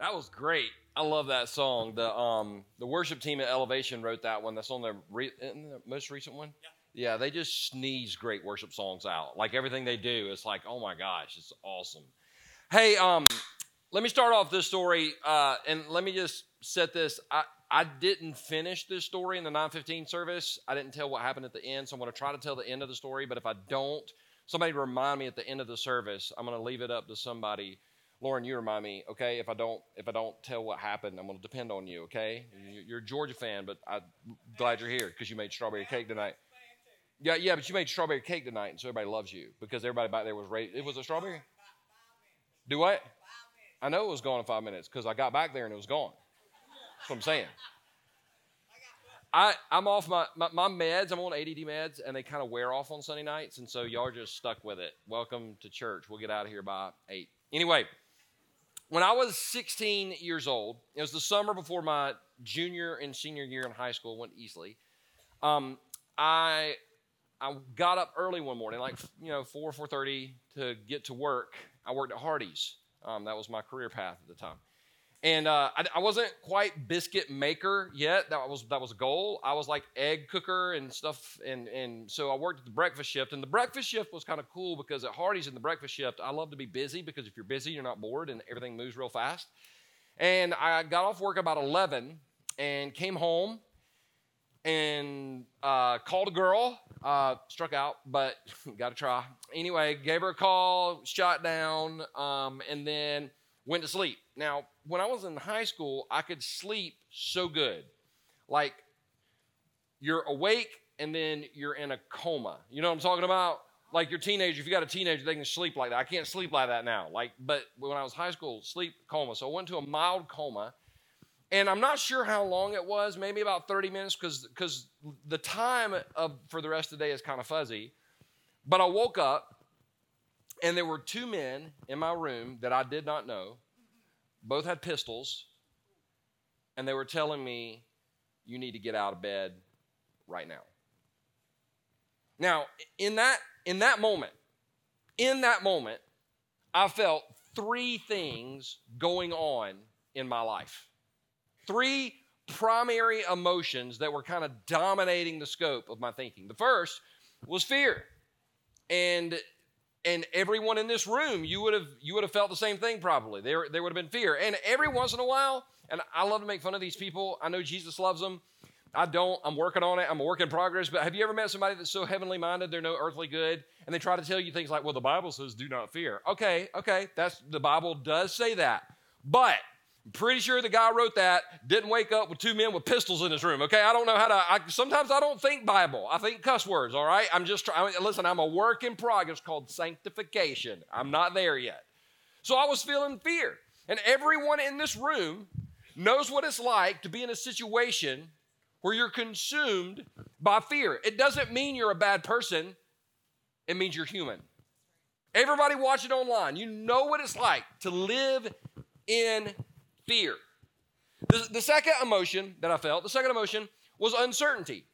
That was great. I love that song. The um the worship team at Elevation wrote that one. That's on their re- most recent one. Yeah. yeah, they just sneeze great worship songs out. Like everything they do, it's like, oh my gosh, it's awesome. Hey, um, let me start off this story, uh, and let me just set this. I I didn't finish this story in the 915 service. I didn't tell what happened at the end, so I'm going to try to tell the end of the story. But if I don't, somebody remind me at the end of the service. I'm going to leave it up to somebody Lauren, you remind me, okay? If I don't, if I don't tell what happened, I'm going to depend on you, okay? You're a Georgia fan, but I'm glad you're here because you made strawberry cake tonight. Yeah, yeah, but you made strawberry cake tonight, and so everybody loves you because everybody back there was ready. It was a strawberry. Do what? I know it was gone in five minutes because I got back there and it was gone. That's what I'm saying. I, I'm off my, my, my, meds. I'm on ADD meds, and they kind of wear off on Sunday nights, and so y'all are just stuck with it. Welcome to church. We'll get out of here by 8. Anyway, when I was 16 years old, it was the summer before my junior and senior year in high school. Went Easley. Um, I I got up early one morning, like you know four four thirty, to get to work. I worked at Hardee's. Um, that was my career path at the time. And uh, I, I, wasn't quite biscuit maker yet. That was that was a goal. I was like egg cooker and stuff. And and so I worked at the breakfast shift. And the breakfast shift was kind of cool because at Hardee's in the breakfast shift, I love to be busy because if you're busy, you're not bored and everything moves real fast. And I got off work about 11 and came home and uh, called a girl. Uh, struck out, but got to try. Anyway, gave her a call, shot down, um, and then went to sleep. Now, when I was in high school, I could sleep so good. Like, you're awake and then you're in a coma. You know what I'm talking about? Like your teenager, if you got a teenager, they can sleep like that. I can't sleep like that now. Like, but when I was high school, sleep coma. So I went to a mild coma. And I'm not sure how long it was, maybe about 30 minutes, because because the time of for the rest of the day is kind of fuzzy. But I woke up and there were two men in my room that I did not know. Both had pistols. And they were telling me, you need to get out of bed right now. Now, in that, in that moment, in that moment, I felt three things going on in my life. Three primary emotions that were kind of dominating the scope of my thinking. The first was fear. And and everyone in this room, you would have you would have felt the same thing probably. There there would have been fear. And every once in a while, and I love to make fun of these people. I know Jesus loves them. I don't. I'm working on it. I'm a work in progress. But have you ever met somebody that's so heavenly minded they're no earthly good, and they try to tell you things like, "Well, the Bible says do not fear." Okay, okay, that's the Bible does say that, but I'm pretty sure the guy wrote that didn't wake up with two men with pistols in his room. Okay, I don't know how to. I, sometimes I don't think Bible. I think cuss words. All right, I'm just trying. Listen, I'm a work in progress called sanctification. I'm not there yet. So I was feeling fear, and everyone in this room knows what it's like to be in a situation where you're consumed by fear. It doesn't mean you're a bad person. It means you're human. Everybody watching online, you know what it's like to live in fear. The, the second emotion that I felt, the second emotion was uncertainty.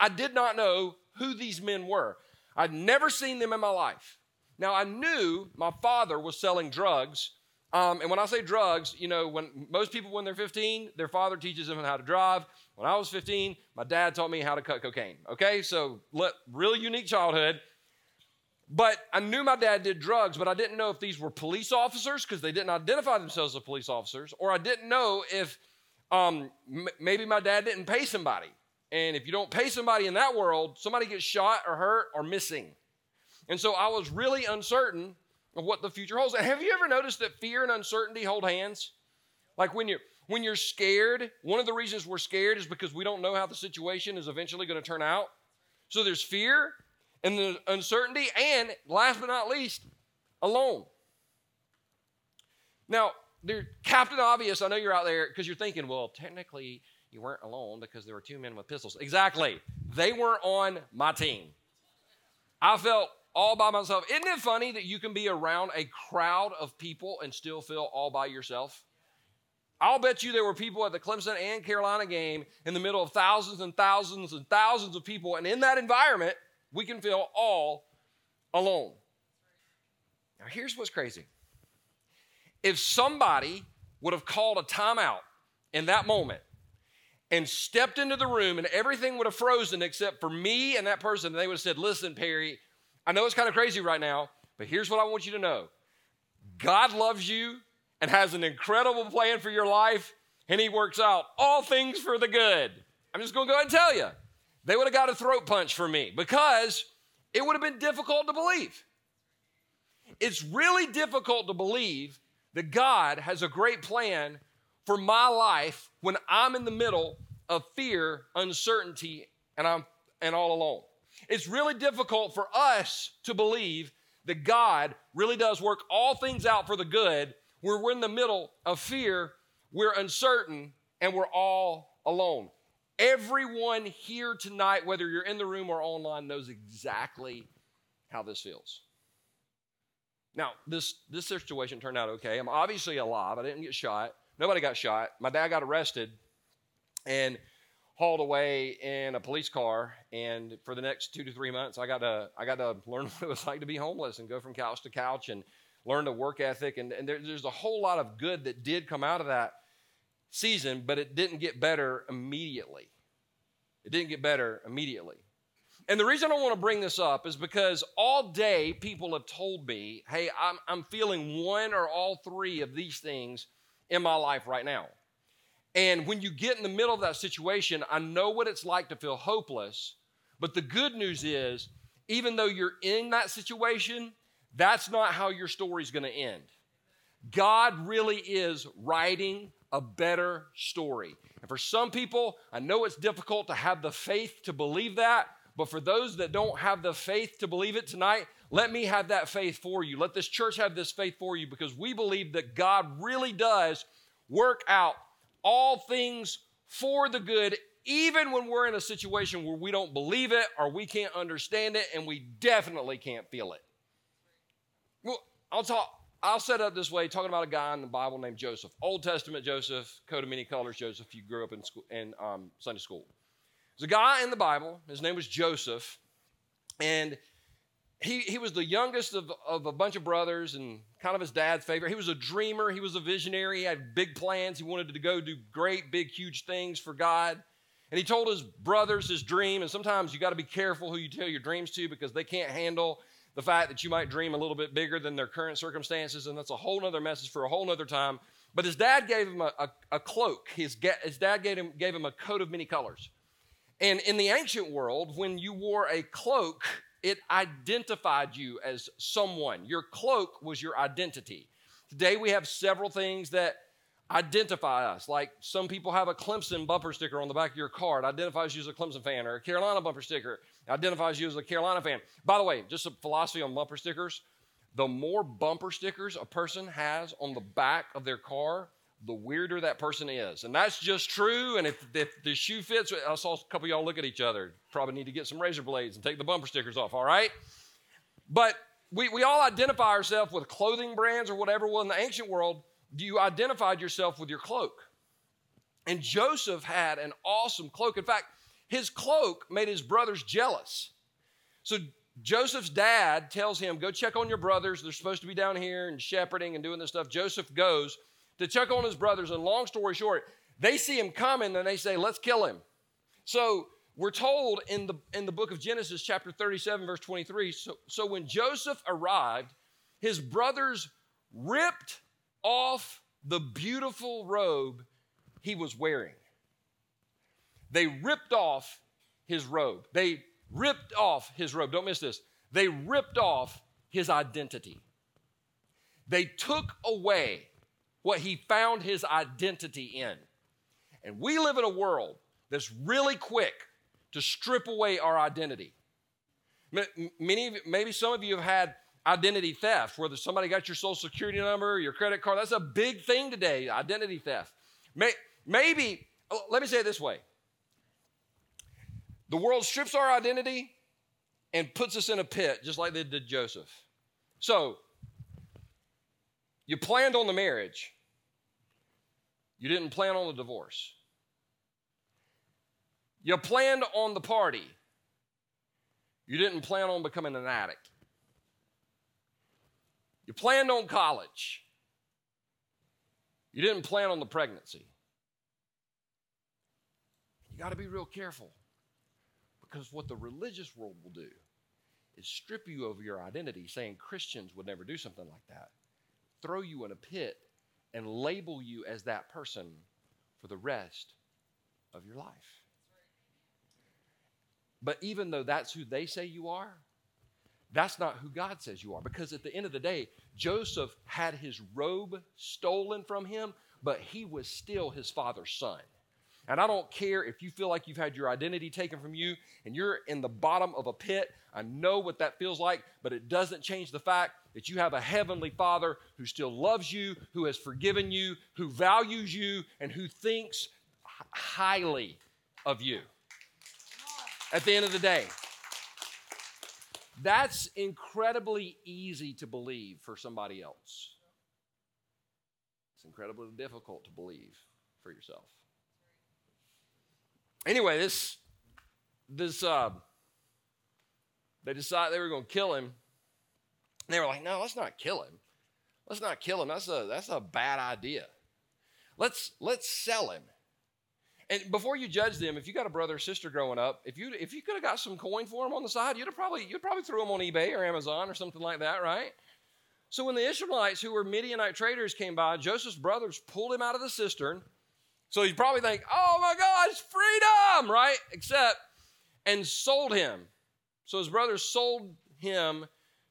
I did not know who these men were. I'd never seen them in my life. Now, I knew my father was selling drugs. Um, and when I say drugs, you know, when most people, when they're 15, their father teaches them how to drive. When I was 15, my dad taught me how to cut cocaine. Okay, so really unique childhood. But I knew my dad did drugs, but I didn't know if these were police officers because they didn't identify themselves as police officers, or I didn't know if um, m- maybe my dad didn't pay somebody. And if you don't pay somebody in that world, somebody gets shot or hurt or missing. And so I was really uncertain of what the future holds. Have you ever noticed that fear and uncertainty hold hands? Like when you're when you're scared, one of the reasons we're scared is because we don't know how the situation is eventually going to turn out. So there's fear and the uncertainty, and last but not least, alone. Now, there, Captain Obvious, I know you're out there because you're thinking, well, technically you weren't alone because there were two men with pistols. Exactly. They weren't on my team. I felt all by myself. Isn't it funny that you can be around a crowd of people and still feel all by yourself? I'll bet you there were people at the Clemson and Carolina game in the middle of thousands and thousands and thousands of people. And in that environment, we can feel all alone. Now, here's what's crazy if somebody would have called a timeout in that moment and stepped into the room and everything would have frozen except for me and that person, and they would have said, Listen, Perry, I know it's kind of crazy right now, but here's what I want you to know God loves you and has an incredible plan for your life, and He works out all things for the good. I'm just going to go ahead and tell you, they would have got a throat punch for me because it would have been difficult to believe. It's really difficult to believe that God has a great plan for my life when I'm in the middle of fear, uncertainty, and I'm and all alone. It's really difficult for us to believe that God really does work all things out for the good where we're in the middle of fear, we're uncertain, and we're all alone. Everyone here tonight, whether you're in the room or online, knows exactly how this feels. Now, this, this situation turned out okay. I'm obviously alive. I didn't get shot. Nobody got shot. My dad got arrested and hauled away in a police car. And for the next two to three months, I got to I got to learn what it was like to be homeless and go from couch to couch and learn the work ethic. And, and there, there's a whole lot of good that did come out of that season, but it didn't get better immediately. It didn't get better immediately. And the reason I want to bring this up is because all day people have told me, hey, I'm, I'm feeling one or all three of these things in my life right now. And when you get in the middle of that situation, I know what it's like to feel hopeless. But the good news is, even though you're in that situation, that's not how your story's going to end. God really is writing a better story. And for some people, I know it's difficult to have the faith to believe that, but for those that don't have the faith to believe it tonight, let me have that faith for you. Let this church have this faith for you because we believe that God really does work out all things for the good, even when we're in a situation where we don't believe it or we can't understand it and we definitely can't feel it. Well, I'll talk. I'll set up this way, talking about a guy in the Bible named Joseph, Old Testament Joseph, coat of many colors Joseph. You grew up in school in um, Sunday school. There's a guy in the Bible, his name was Joseph, and he, he was the youngest of, of a bunch of brothers and kind of his dad's favorite. He was a dreamer, he was a visionary, he had big plans. He wanted to go do great, big, huge things for God. And he told his brothers his dream, and sometimes you got to be careful who you tell your dreams to because they can't handle the fact that you might dream a little bit bigger than their current circumstances, and that's a whole other message for a whole other time. But his dad gave him a, a, a cloak. His, his dad gave him, gave him a coat of many colors. And in the ancient world, when you wore a cloak, it identified you as someone. Your cloak was your identity. Today we have several things that identify us. Like some people have a Clemson bumper sticker on the back of your car. It identifies you as a Clemson fan, or a Carolina bumper sticker identifies you as a Carolina fan. By the way, just a philosophy on bumper stickers the more bumper stickers a person has on the back of their car, the weirder that person is. And that's just true. And if, if the shoe fits, I saw a couple y'all look at each other. Probably need to get some razor blades and take the bumper stickers off, all right? But we, we all identify ourselves with clothing brands or whatever. Well, in the ancient world, you identified yourself with your cloak. And Joseph had an awesome cloak. In fact, his cloak made his brothers jealous. So Joseph's dad tells him, Go check on your brothers. They're supposed to be down here and shepherding and doing this stuff. Joseph goes to check on his brothers. And long story short, they see him coming and they say, Let's kill him. So we're told in the, in the book of Genesis, chapter 37, verse 23 so, so when Joseph arrived, his brothers ripped off the beautiful robe he was wearing. They ripped off his robe. They ripped off his robe. Don't miss this. They ripped off his identity. They took away what he found his identity in. And we live in a world that's really quick to strip away our identity. Many, maybe some of you have had identity theft, whether somebody got your social security number, your credit card. That's a big thing today, identity theft. Maybe, oh, let me say it this way the world strips our identity and puts us in a pit, just like they did Joseph. So, you planned on the marriage, you didn't plan on the divorce. You planned on the party, you didn't plan on becoming an addict. You planned on college, You didn't plan on the pregnancy. You got to be real careful because what the religious world will do is strip you of your identity, saying Christians would never do something like that, throw you in a pit, and label you as that person for the rest of your life. But even though that's who they say you are, that's not who God says you are. Because at the end of the day, Joseph had his robe stolen from him, but he was still his father's son. And I don't care if you feel like you've had your identity taken from you and you're in the bottom of a pit. I know what that feels like, but it doesn't change the fact that you have a heavenly Father who still loves you, who has forgiven you, who values you, and who thinks highly of you. At the end of the day, that's incredibly easy to believe for somebody else. It's incredibly difficult to believe for yourself. Anyway, this this uh, they decided they were going to kill him. They were like, "No, let's not kill him. Let's not kill him. That's a that's a bad idea. Let's let's sell him." And before you judge them, if you got a brother or sister growing up, if you if you could have got some coin for them on the side, you'd probably you'd probably throw them on eBay or Amazon or something like that, right? So when the Ishmaelites, who were Midianite traders, came by, Joseph's brothers pulled him out of the cistern so you probably think, oh my gosh, freedom, right? Except, and sold him. So his brothers sold him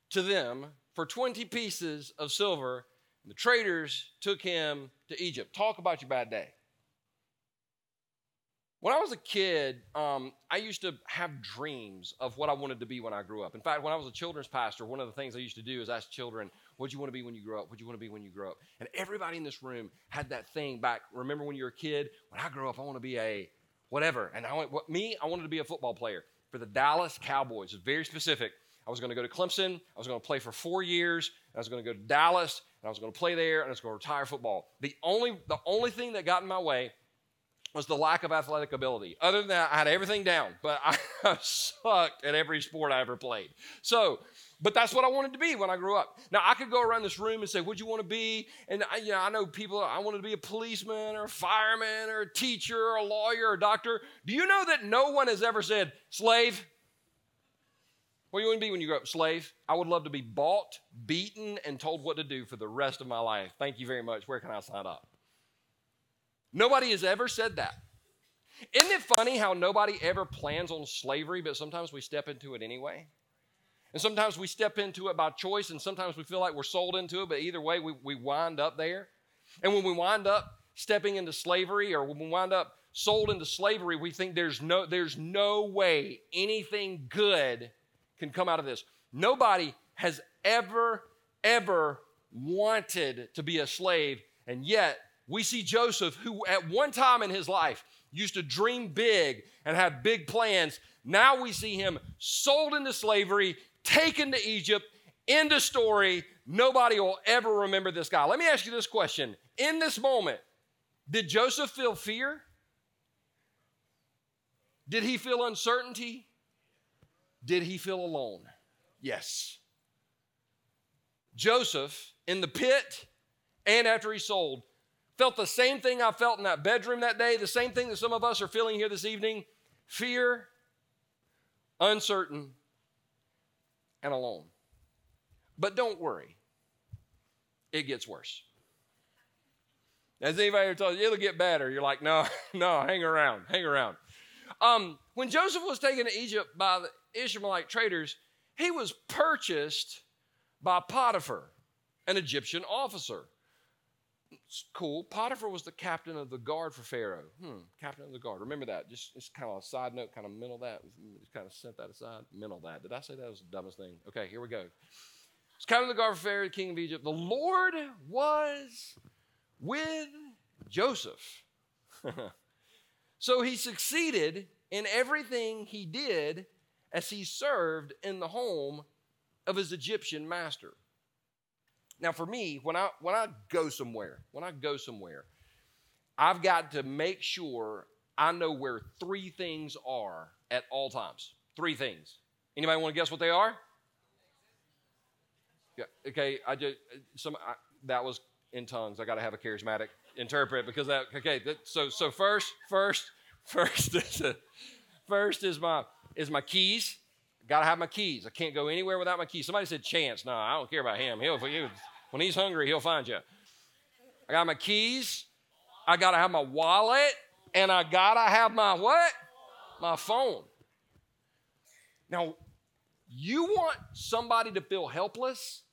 to them for 20 pieces of silver. And the traders took him to Egypt. Talk about your bad day. When I was a kid, um, I used to have dreams of what I wanted to be when I grew up. In fact, when I was a children's pastor, one of the things I used to do is ask children, what do you want to be when you grow up? What do you want to be when you grow up? And everybody in this room had that thing back. Remember when you were a kid? When I grow up, I want to be a whatever. And I went, what, me, I wanted to be a football player for the Dallas Cowboys. It's very specific. I was going to go to Clemson. I was going to play for four years. I was going to go to Dallas, and I was going to play there, and I was going to retire football. The only, the only thing that got in my way was the lack of athletic ability. Other than that, I had everything down, but I sucked at every sport I ever played. So, but that's what I wanted to be when I grew up. Now I could go around this room and say, "What'd you want to be?" And I, you know, I know people. I wanted to be a policeman or a fireman or a teacher or a lawyer or a doctor. Do you know that no one has ever said slave? What do you want to be when you grow up? Slave. I would love to be bought, beaten, and told what to do for the rest of my life. Thank you very much. Where can I sign up? Nobody has ever said that. Isn't it funny how nobody ever plans on slavery, but sometimes we step into it anyway? And sometimes we step into it by choice, and sometimes we feel like we're sold into it, but either way, we, we wind up there. And when we wind up stepping into slavery, or when we wind up sold into slavery, we think there's no, there's no way anything good can come out of this. Nobody has ever, ever wanted to be a slave, and yet we see Joseph, who at one time in his life used to dream big and have big plans. Now we see him sold into slavery, taken to Egypt, end of story. Nobody will ever remember this guy. Let me ask you this question. In this moment, did Joseph feel fear? Did he feel uncertainty? Did he feel alone? Yes. Joseph, in the pit and after he sold, felt the same thing I felt in that bedroom that day, the same thing that some of us are feeling here this evening fear, uncertain, and alone. But don't worry, it gets worse. Has anybody ever told you it'll get better? You're like, no, no, hang around, hang around. Um, when Joseph was taken to Egypt by the Ishmaelite traders, he was purchased by Potiphar, an Egyptian officer cool. Potiphar was the captain of the guard for Pharaoh. Hmm, captain of the guard. Remember that. Just, just kind of a side note, kind of mental that. Just kind of set that aside. Mental that. Did I say that was the dumbest thing? Okay, here we go. It's captain of the guard for Pharaoh, the king of Egypt. The Lord was with Joseph. so he succeeded in everything he did as he served in the home of his Egyptian master. Now, for me, when I when I go somewhere, when I go somewhere, I've got to make sure I know where three things are at all times. Three things. Anybody want to guess what they are? Yeah. Okay. I just some I, that was in tongues. I got to have a charismatic interpret because that. Okay, that, so so first, first, first is a, first is my is my keys. Got to have my keys. I can't go anywhere without my keys. Somebody said Chance. No, I don't care about him. He'll, he'll when he's hungry, he'll find you. I got my keys. I got to have my wallet, and I got to have my what? My phone. Now, you want somebody to feel helpless?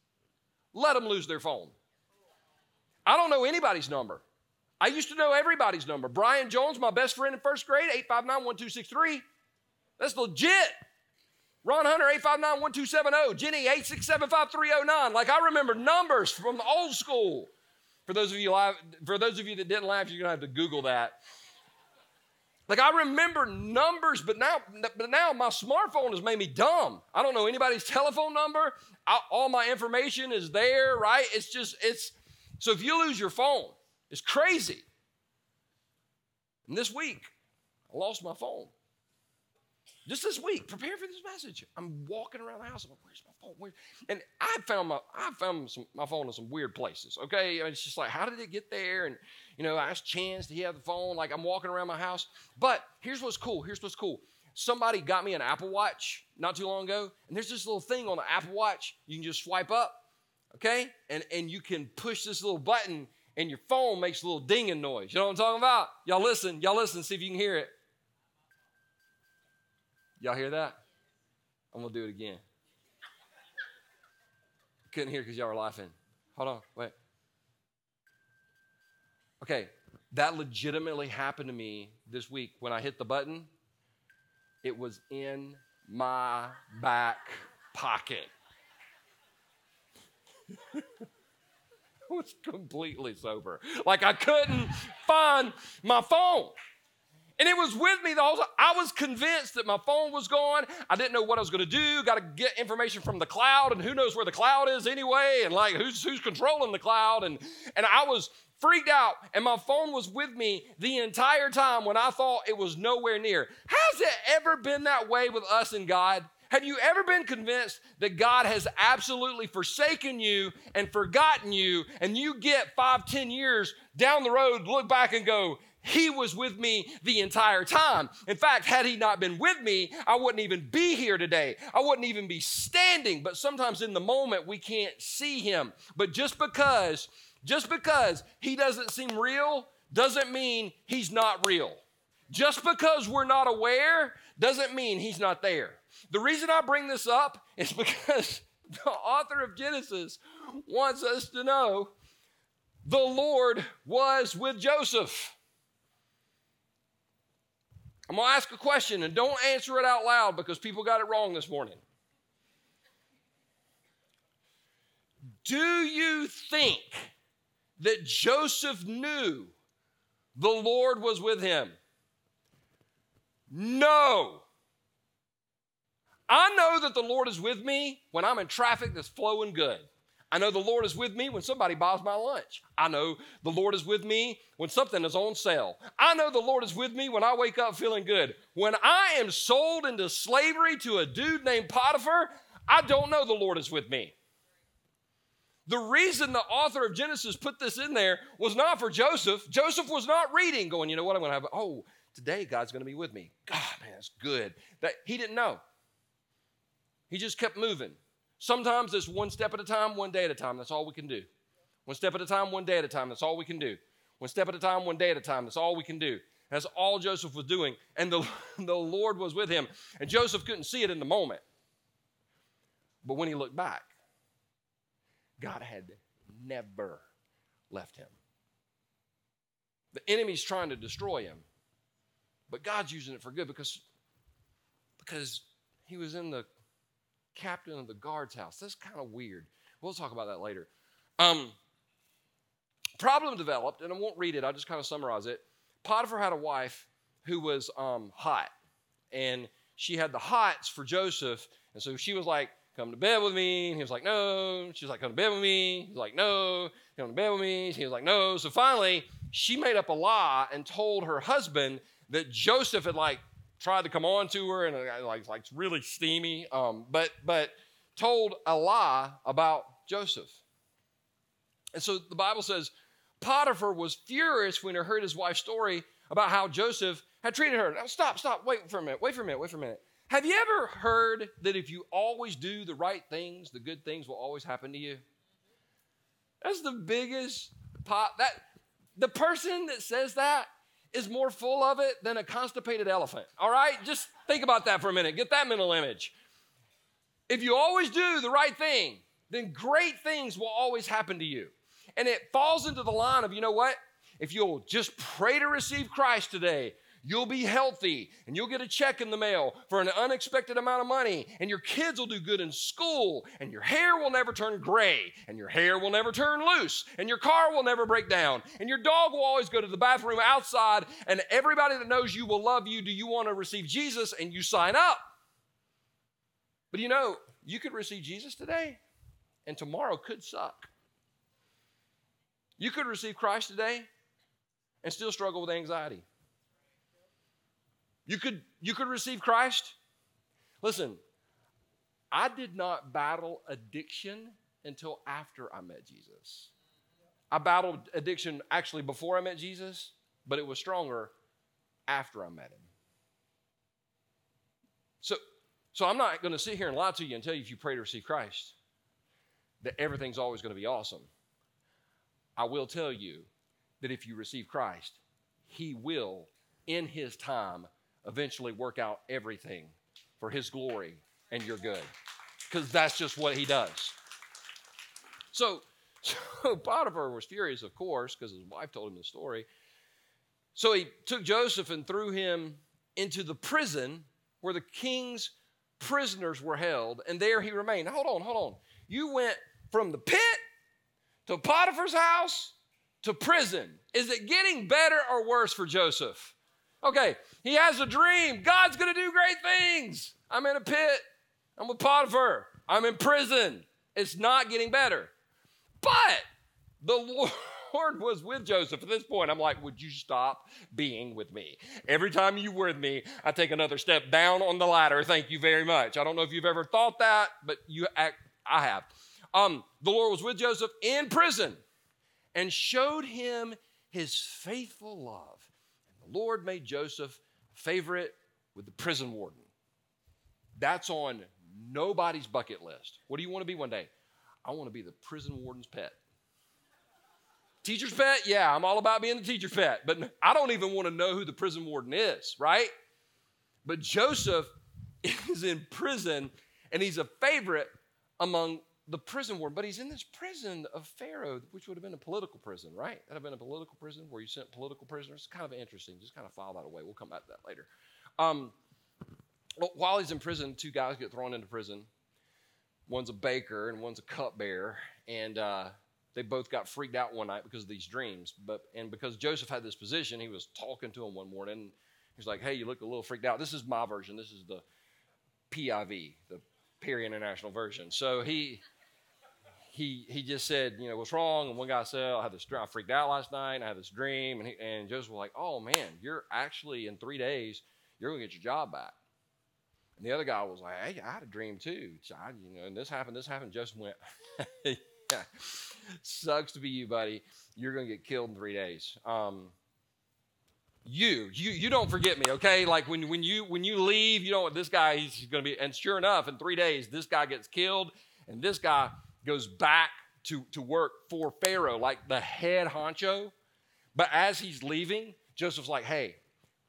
Let them lose their phone. I don't know anybody's number. I used to know everybody's number. Brian Jones, my best friend in first grade, 859 1263. That's legit. Ron Hunter, 859 1270. Jenny, 867 5309. Like I remember numbers from the old school. For those of you live, for those of you that didn't laugh, you're gonna have to Google that. Like I remember numbers, but now, but now my smartphone has made me dumb. I don't know anybody's telephone number. I, all my information is there, right? It's just it's so if you lose your phone, it's crazy. And this week, I lost my phone. Just this week, prepare for this message. I'm walking around the house. I'm like, where's my phone? Where? And I found my I found some, my phone in some weird places. Okay, I mean, it's just like, how did it get there? And you know, I asked Chance, did he have the phone? Like I'm walking around my house. But here's what's cool. Here's what's cool. Somebody got me an Apple Watch not too long ago, and there's this little thing on the Apple Watch you can just swipe up, okay, and and you can push this little button, and your phone makes a little dinging noise. You know what I'm talking about? Y'all listen. Y'all listen. See if you can hear it. Y'all hear that? I'm gonna do it again. Couldn't hear because y'all were laughing. Hold on, wait. Okay, that legitimately happened to me this week when I hit the button. It was in my back pocket. I was completely sober. Like I couldn't find my phone. And it was with me the whole time. I was convinced that my phone was gone. I didn't know what I was going to do. Got to get information from the cloud, and who knows where the cloud is anyway, and like who's who's controlling the cloud. And and I was freaked out, and my phone was with me the entire time when I thought it was nowhere near. Has it ever been that way with us and God? Have you ever been convinced that God has absolutely forsaken you and forgotten you, and you get five, ten years down the road, look back and go, he was with me the entire time. In fact, had he not been with me, I wouldn't even be here today. I wouldn't even be standing. But sometimes in the moment, we can't see him. But just because, just because he doesn't seem real, doesn't mean he's not real. Just because we're not aware doesn't mean he's not there. The reason I bring this up is because the author of Genesis wants us to know the Lord was with Joseph. I'm going to ask a question and don't answer it out loud because people got it wrong this morning. Do you think that Joseph knew the Lord was with him? No. I know that the Lord is with me when I'm in traffic that's flowing good. I know the Lord is with me when somebody buys my lunch. I know the Lord is with me when something is on sale. I know the Lord is with me when I wake up feeling good. When I am sold into slavery to a dude named Potiphar, I don't know the Lord is with me. The reason the author of Genesis put this in there was not for Joseph. Joseph was not reading, going, you know what, I'm going to have, oh, today God's going to be with me. God, man, that's good. That he didn't know. He just kept moving. Sometimes it's one step at a time, one day at a time. That's all we can do. One step at a time, one day at a time. That's all we can do. One step at a time, one day at a time. That's all we can do. That's all Joseph was doing. And the, the Lord was with him. And Joseph couldn't see it in the moment. But when he looked back, God had never left him. The enemy's trying to destroy him. But God's using it for good because, because he was in the captain of the guard's house. That's kind of weird. We'll talk about that later. Um, problem developed, and I won't read it, I'll just kind of summarize it. Potiphar had a wife who was um, hot, and she had the hots for Joseph, and so she was like, Come to bed with me. And he was like, No. She was like, Come to bed with me. He was like, No. Come to bed with me. He was like, No. So finally, she made up a lie and told her husband that Joseph had like tried to come on to her and uh, like like really steamy, um, but but told a lie about Joseph. And so the Bible says Potiphar was furious when he heard his wife's story about how Joseph had treated her. Now, stop, stop, wait for a minute, wait for a minute, wait for a minute. Have you ever heard that if you always do the right things, the good things will always happen to you? That's the biggest pot. That the person that says that is more full of it than a constipated elephant. All right? Just think about that for a minute. Get that mental image. If you always do the right thing, then great things will always happen to you. And it falls into the line of, you know what? If you'll just pray to receive Christ today, You'll be healthy and you'll get a check in the mail for an unexpected amount of money, and your kids will do good in school, and your hair will never turn gray, and your hair will never turn loose, and your car will never break down, and your dog will always go to the bathroom outside, and everybody that knows you will love you. Do you want to receive Jesus? And you sign up. But you know, you could receive Jesus today, and tomorrow could suck. You could receive Christ today and still struggle with anxiety. You could, you could receive Christ. Listen, I did not battle addiction until after I met Jesus. I battled addiction actually before I met Jesus, but it was stronger after I met him. So, so I'm not going to sit here and lie to you and tell you if you pray to receive Christ that everything's always going to be awesome. I will tell you that if you receive Christ, He will, in His time, eventually work out everything for His glory and your good. Because that's just what He does. So, so Potiphar was furious, of course, because his wife told him the story. So he took Joseph and threw him into the prison where the king's prisoners were held, and there he remained. Now, hold on, hold on. You went from the pit to Potiphar's house to prison. Is it getting better or worse for Joseph? Okay, he has a dream. God's to do great things. I'm in a pit. I'm with Potiphar. I'm in prison. It's not getting better. But the Lord was with Joseph. At this point, I'm like, would you stop being with me? Every time you were with me, I take another step down on the ladder. Thank you very much. I don't know if you've ever thought that, but you act, I have. Um, the Lord was with Joseph in prison and showed him his faithful love Lord made Joseph favorite with the prison warden. That's on nobody's bucket list. What do you want to be one day? I want to be the prison warden's pet. Teacher's pet? Yeah, I'm all about being the teacher's pet, but I don't even want to know who the prison warden is, right? But Joseph is in prison and he's a favorite among the prison warden, but he's in this prison of Pharaoh, which would have been a political prison, right? That'd have been a political prison where you sent political prisoners. It's kind of interesting. Just kind of file that away. We'll come back to that later. Um, while he's in prison, two guys get thrown into prison. One's a baker and one's a cupbearer, and uh, they both got freaked out one night because of these dreams. But and because Joseph had this position, he was talking to him one morning. He's like, "Hey, you look a little freaked out." This is my version. This is the PIV, the Perry International version. So he he he just said, you know, what's wrong? And one guy said, I had this I freaked out last night. I had this dream, and he, and Joseph was like, oh man, you're actually in three days, you're gonna get your job back. And the other guy was like, hey, I had a dream too. I, you know, and this happened, this happened. Joseph went, yeah, sucks to be you, buddy. You're gonna get killed in three days. Um, you you you don't forget me okay like when when you when you leave you know this guy he's going to be and sure enough in three days this guy gets killed and this guy goes back to, to work for Pharaoh, like the head honcho. But as he's leaving, Joseph's like, hey,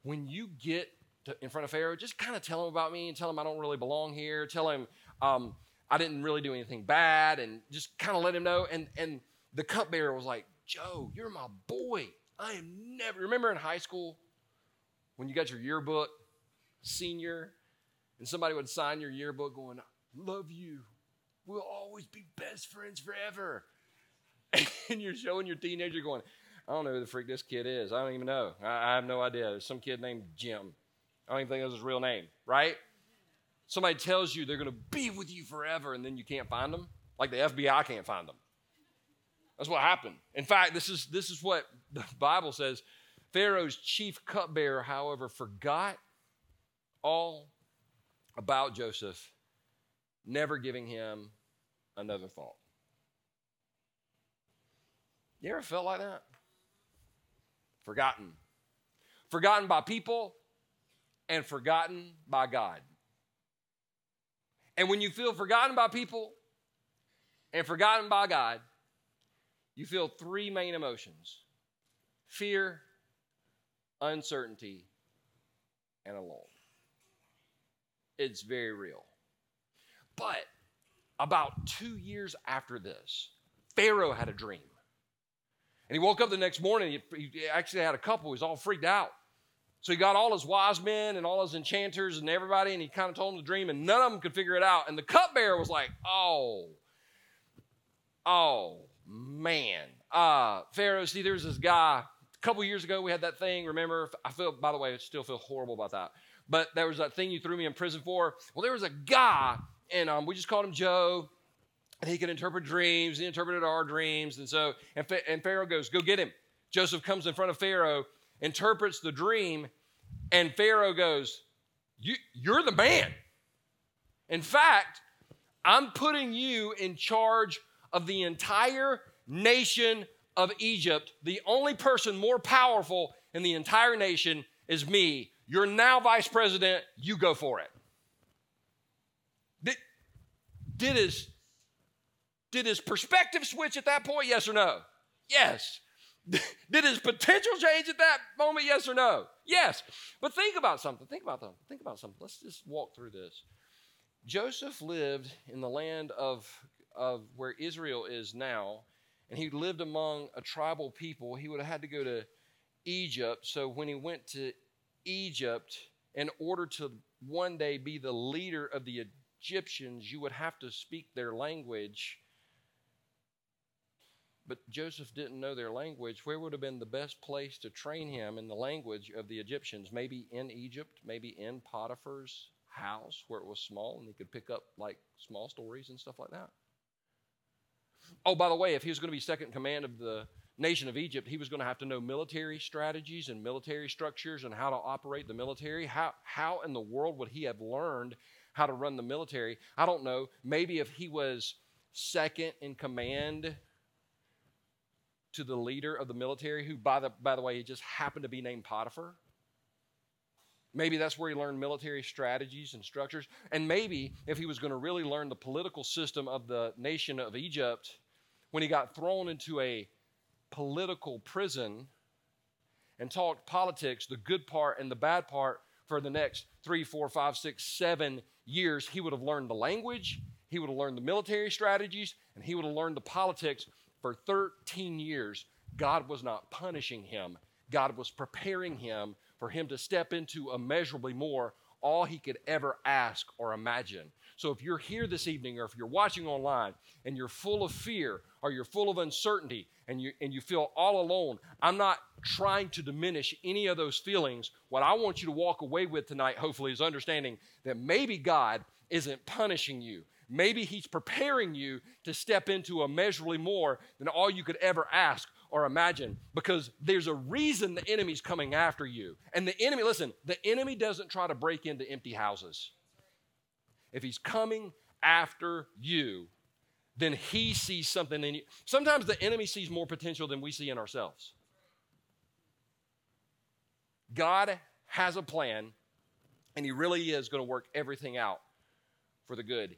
when you get to, in front of Pharaoh, just kind of tell him about me and tell him I don't really belong here. Tell him um, I didn't really do anything bad and just kind of let him know. And, and the cupbearer was like, Joe, you're my boy. I am never, remember in high school when you got your yearbook, senior, and somebody would sign your yearbook going, love you, We'll always be best friends forever. And you're showing your teenager going, I don't know who the freak this kid is. I don't even know. I, I have no idea. There's some kid named Jim. I don't even think that's his real name, right? Somebody tells you they're going to be with you forever and then you can't find them. Like the FBI can't find them. That's what happened. In fact, this is, this is what the Bible says. Pharaoh's chief cupbearer, however, forgot all about Joseph never giving him another thought. You ever felt like that? Forgotten. Forgotten by people and forgotten by God. And when you feel forgotten by people and forgotten by God, you feel three main emotions fear, uncertainty, and alone. It's very real. But about two years after this, Pharaoh had a dream. And he woke up the next morning. He, actually had a couple. He was all freaked out. So he got all his wise men and all his enchanters and everybody, and he kind of told them the dream, and none of them could figure it out. And the cupbearer was like, "Oh, oh man, uh, Pharaoh. See, there's this guy. A couple years ago, we had that thing. Remember? I feel. By the way, I still feel horrible about that. But there was that thing you threw me in prison for. Well, there was a guy, and um, we just called him Joe. And he could interpret dreams. He interpreted our dreams, and so and, and Pharaoh goes, "Go get him." Joseph comes in front of Pharaoh interprets the dream, and Pharaoh goes, you, You're the man. In fact, I'm putting you in charge of the entire nation of Egypt. The only person more powerful in the entire nation is me. You're now vice president. You go for it. Did, did, his, did his perspective switch at that point? Yes or no? Yes. Did his potential change at that moment? Yes or no? Yes. But think about something. Think about something. Think about something. Let's just walk through this. Joseph lived in the land of, of where Israel is now, and he lived among a tribal people. He would have had to go to Egypt. So when he went to Egypt, in order to one day be the leader of the Egyptians, you would have to speak their language but Joseph didn't know their language. Where would have been the best place to train him in the language of the Egyptians? Maybe in Egypt, maybe in Potiphar's house where it was small and he could pick up like small stories and stuff like that. Oh, by the way, if he was going to be second command of the nation of Egypt, he was going to have to know military strategies and military structures and how to operate the military. How, how in the world would he have learned how to run the military? I don't know. Maybe if he was second in command to the leader of the military, who, by the, by the way, he just happened to be named Potiphar. Maybe that's where he learned military strategies and structures. And maybe if he was going to really learn the political system of the nation of Egypt, when he got thrown into a political prison and talked politics, the good part and the bad part, for the next three, four, five, six, seven years, he would have learned the language, he would have learned the military strategies, and he would have learned the politics for 13 years, God was not punishing him. God was preparing him for him to step into immeasurably more all he could ever ask or imagine. So if you're here this evening or if you're watching online and you're full of fear or you're full of uncertainty and you and you feel all alone, I'm not trying to diminish any of those feelings. What I want you to walk away with tonight hopefully is understanding that maybe God isn't punishing you. Maybe He's preparing you to step into immeasurably more than all you could ever ask or imagine because there's a reason the enemy's coming after you. And the enemy, listen, the enemy doesn't try to break into empty houses. If he's coming after you, then he sees something in you. Sometimes the enemy sees more potential than we see in ourselves. God has a plan, and he really is going to work everything out for the good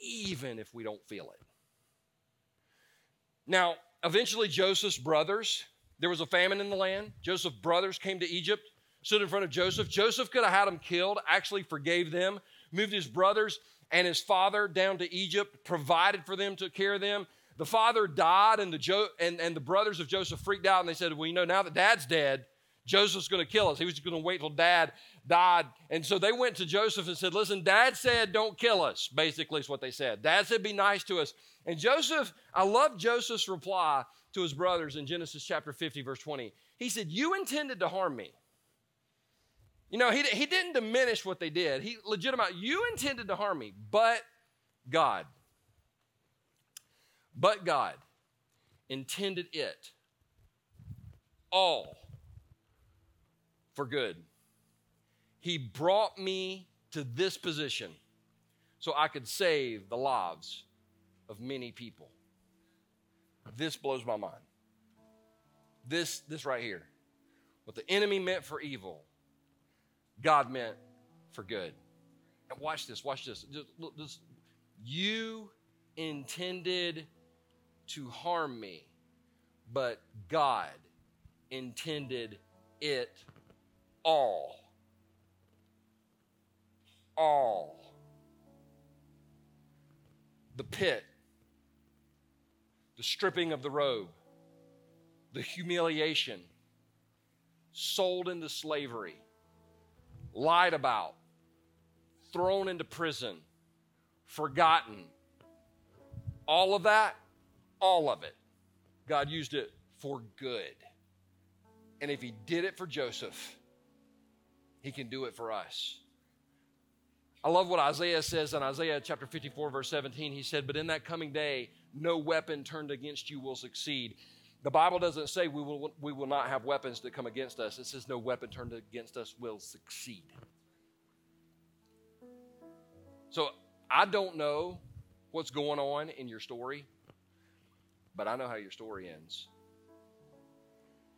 even if we don't feel it. Now, eventually, Joseph's brothers, there was a famine in the land. Joseph's brothers came to Egypt, stood in front of Joseph. Joseph could have had them killed, actually forgave them, moved his brothers and his father down to Egypt, provided for them, took care of them. The father died, and the, jo- and, and the brothers of Joseph freaked out, and they said, Well, you know, now that dad's dead, Joseph's going to kill us. He was going to wait till dad died. And so they went to Joseph and said, Listen, dad said, don't kill us, basically, is what they said. Dad said, be nice to us. And Joseph, I love Joseph's reply to his brothers in Genesis chapter 50, verse 20. He said, You intended to harm me. You know, he, he didn't diminish what they did. He legitimate, you intended to harm me, but God, but God intended it all for good. He brought me to this position so I could save the lives of many people. This blows my mind. This, this right here. What the enemy meant for evil, God meant for good. And watch this, watch this. Just. You intended to harm me, but God intended it all. All. The pit, the stripping of the robe, the humiliation, sold into slavery, lied about, thrown into prison, forgotten. All of that, all of it, God used it for good. And if He did it for Joseph, He can do it for us. I love what Isaiah says in Isaiah chapter 54, verse 17. He said, But in that coming day, no weapon turned against you will succeed. The Bible doesn't say we will, we will not have weapons that come against us. It says no weapon turned against us will succeed. So I don't know what's going on in your story, but I know how your story ends.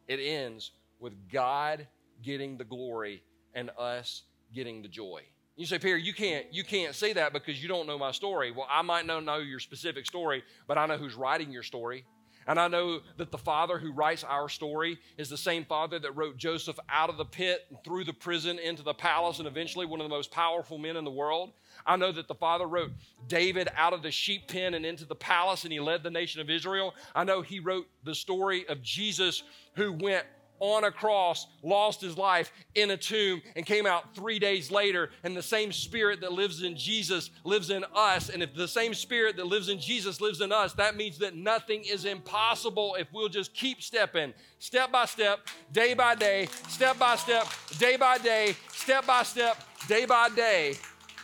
It ends with God getting the glory and us getting the joy. You say, Pierre, you can't you can't say that because you don't know my story. Well, I might not know your specific story, but I know who's writing your story. And I know that the father who writes our story is the same father that wrote Joseph out of the pit and through the prison into the palace and eventually one of the most powerful men in the world. I know that the father wrote David out of the sheep pen and into the palace and he led the nation of Israel. I know he wrote the story of Jesus who went on a cross, lost his life in a tomb, and came out three days later. And the same spirit that lives in Jesus lives in us. And if the same spirit that lives in Jesus lives in us, that means that nothing is impossible if we'll just keep stepping, step by step, day by day, step by step, day by day, step by step, day by day,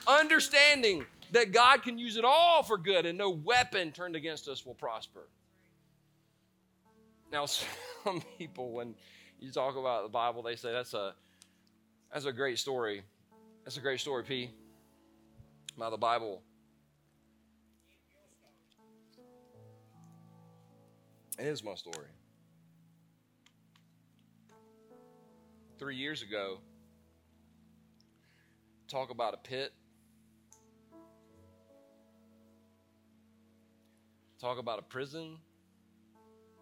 understanding that God can use it all for good and no weapon turned against us will prosper. Now, some people, when you talk about the Bible, they say that's a that's a great story. That's a great story, P. About the Bible. It is my story. Three years ago, talk about a pit. Talk about a prison,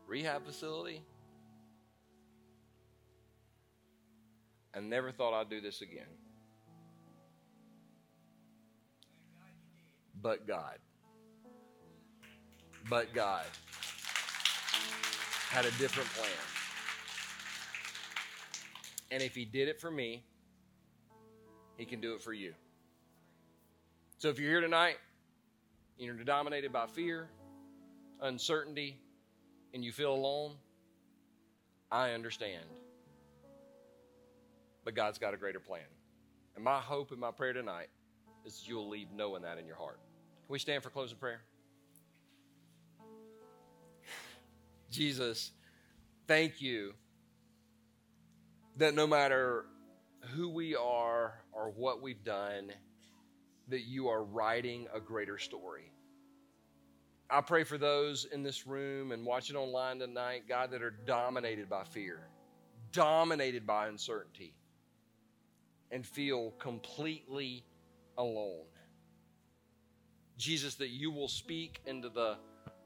rehab facility. I never thought I'd do this again. But God. But God had a different plan. And if He did it for me, He can do it for you. So if you're here tonight, you're dominated by fear, uncertainty, and you feel alone, I understand but God's got a greater plan. And my hope and my prayer tonight is you'll leave knowing that in your heart. Can we stand for closing prayer? Jesus, thank you that no matter who we are or what we've done, that you are writing a greater story. I pray for those in this room and watching online tonight, God, that are dominated by fear, dominated by uncertainty and feel completely alone. Jesus, that you will speak into the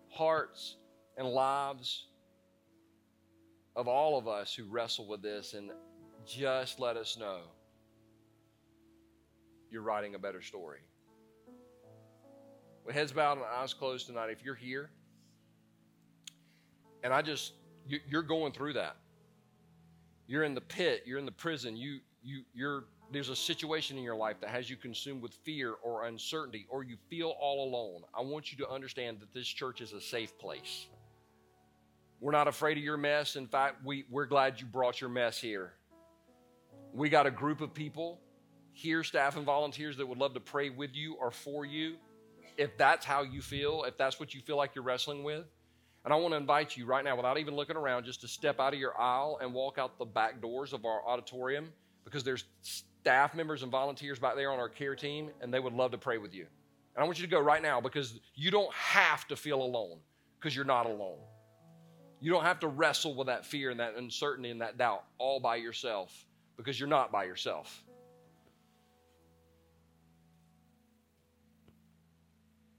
hearts and lives of all of us who wrestle with this and just let us know you're writing a better story. With heads bowed and eyes closed tonight, if you're here and I just, you're going through that. You're in the pit, you're in the prison, you, you you're there's a situation in your life that has you consumed with fear or uncertainty or you feel all alone, I want you to understand that this church is a safe place. We're not afraid of your mess. In fact, we, we're glad you brought your mess here. We got a group of people here, staff and volunteers, that would love to pray with you or for you if that's how you feel, if that's what you feel like you're wrestling with. And I want to invite you right now, without even looking around, just to step out of your aisle and walk out the back doors of our auditorium because there's staff members and volunteers back there on our care team, and they would love to pray with you. And I want you to go right now because you don't have to feel alone because you're not alone. You don't have to wrestle with that fear and that uncertainty and that doubt all by yourself because you're not by yourself.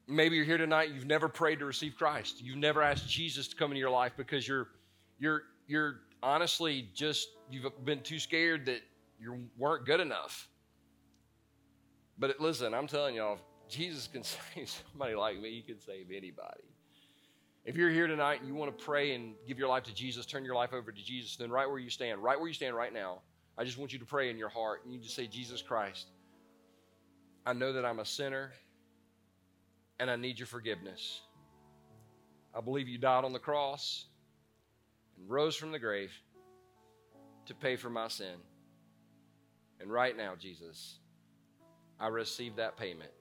Maybe you're here tonight, you've never prayed to receive Christ. You've never asked Jesus to come into your life because you're you're you're honestly just you've been too scared that you weren't good enough. But listen, I'm telling y'all, Jesus can save somebody like me, he can save anybody. If you're here tonight and you want to pray and give your life to Jesus, turn your life over to Jesus, then right where you stand, right where you stand right now, I just want you to pray in your heart and you just say, Jesus Christ, I know that I'm a sinner and I need your forgiveness. I believe you died on the cross and rose from the grave to pay for my sin. And right now, Jesus, I receive that payment.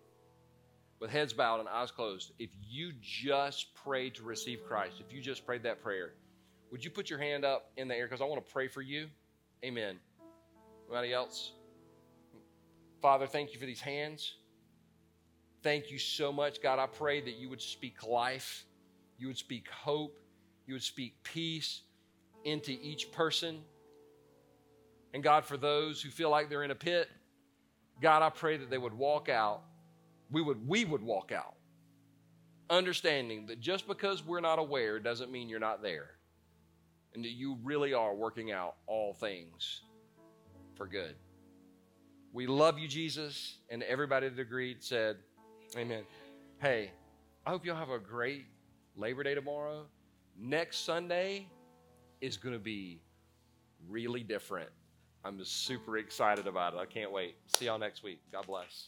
With heads bowed and eyes closed, if you just prayed to receive Christ, if you just prayed that prayer, would you put your hand up in the air? Because I want to pray for you. Amen. Anybody else? Father, thank you for these hands. Thank you so much. God, I pray that you would speak life, you would speak hope, you would speak peace into each person. And God, for those who feel like they're in a pit, God, I pray that they would walk out. We would, we would walk out, understanding that just because we're not aware doesn't mean you're not there. And that you really are working out all things for good. We love you, Jesus. And everybody that agreed said, Amen. Hey, I hope y'all have a great Labor Day tomorrow. Next Sunday is going to be really different. I'm super excited about it. I can't wait. See y'all next week. God bless.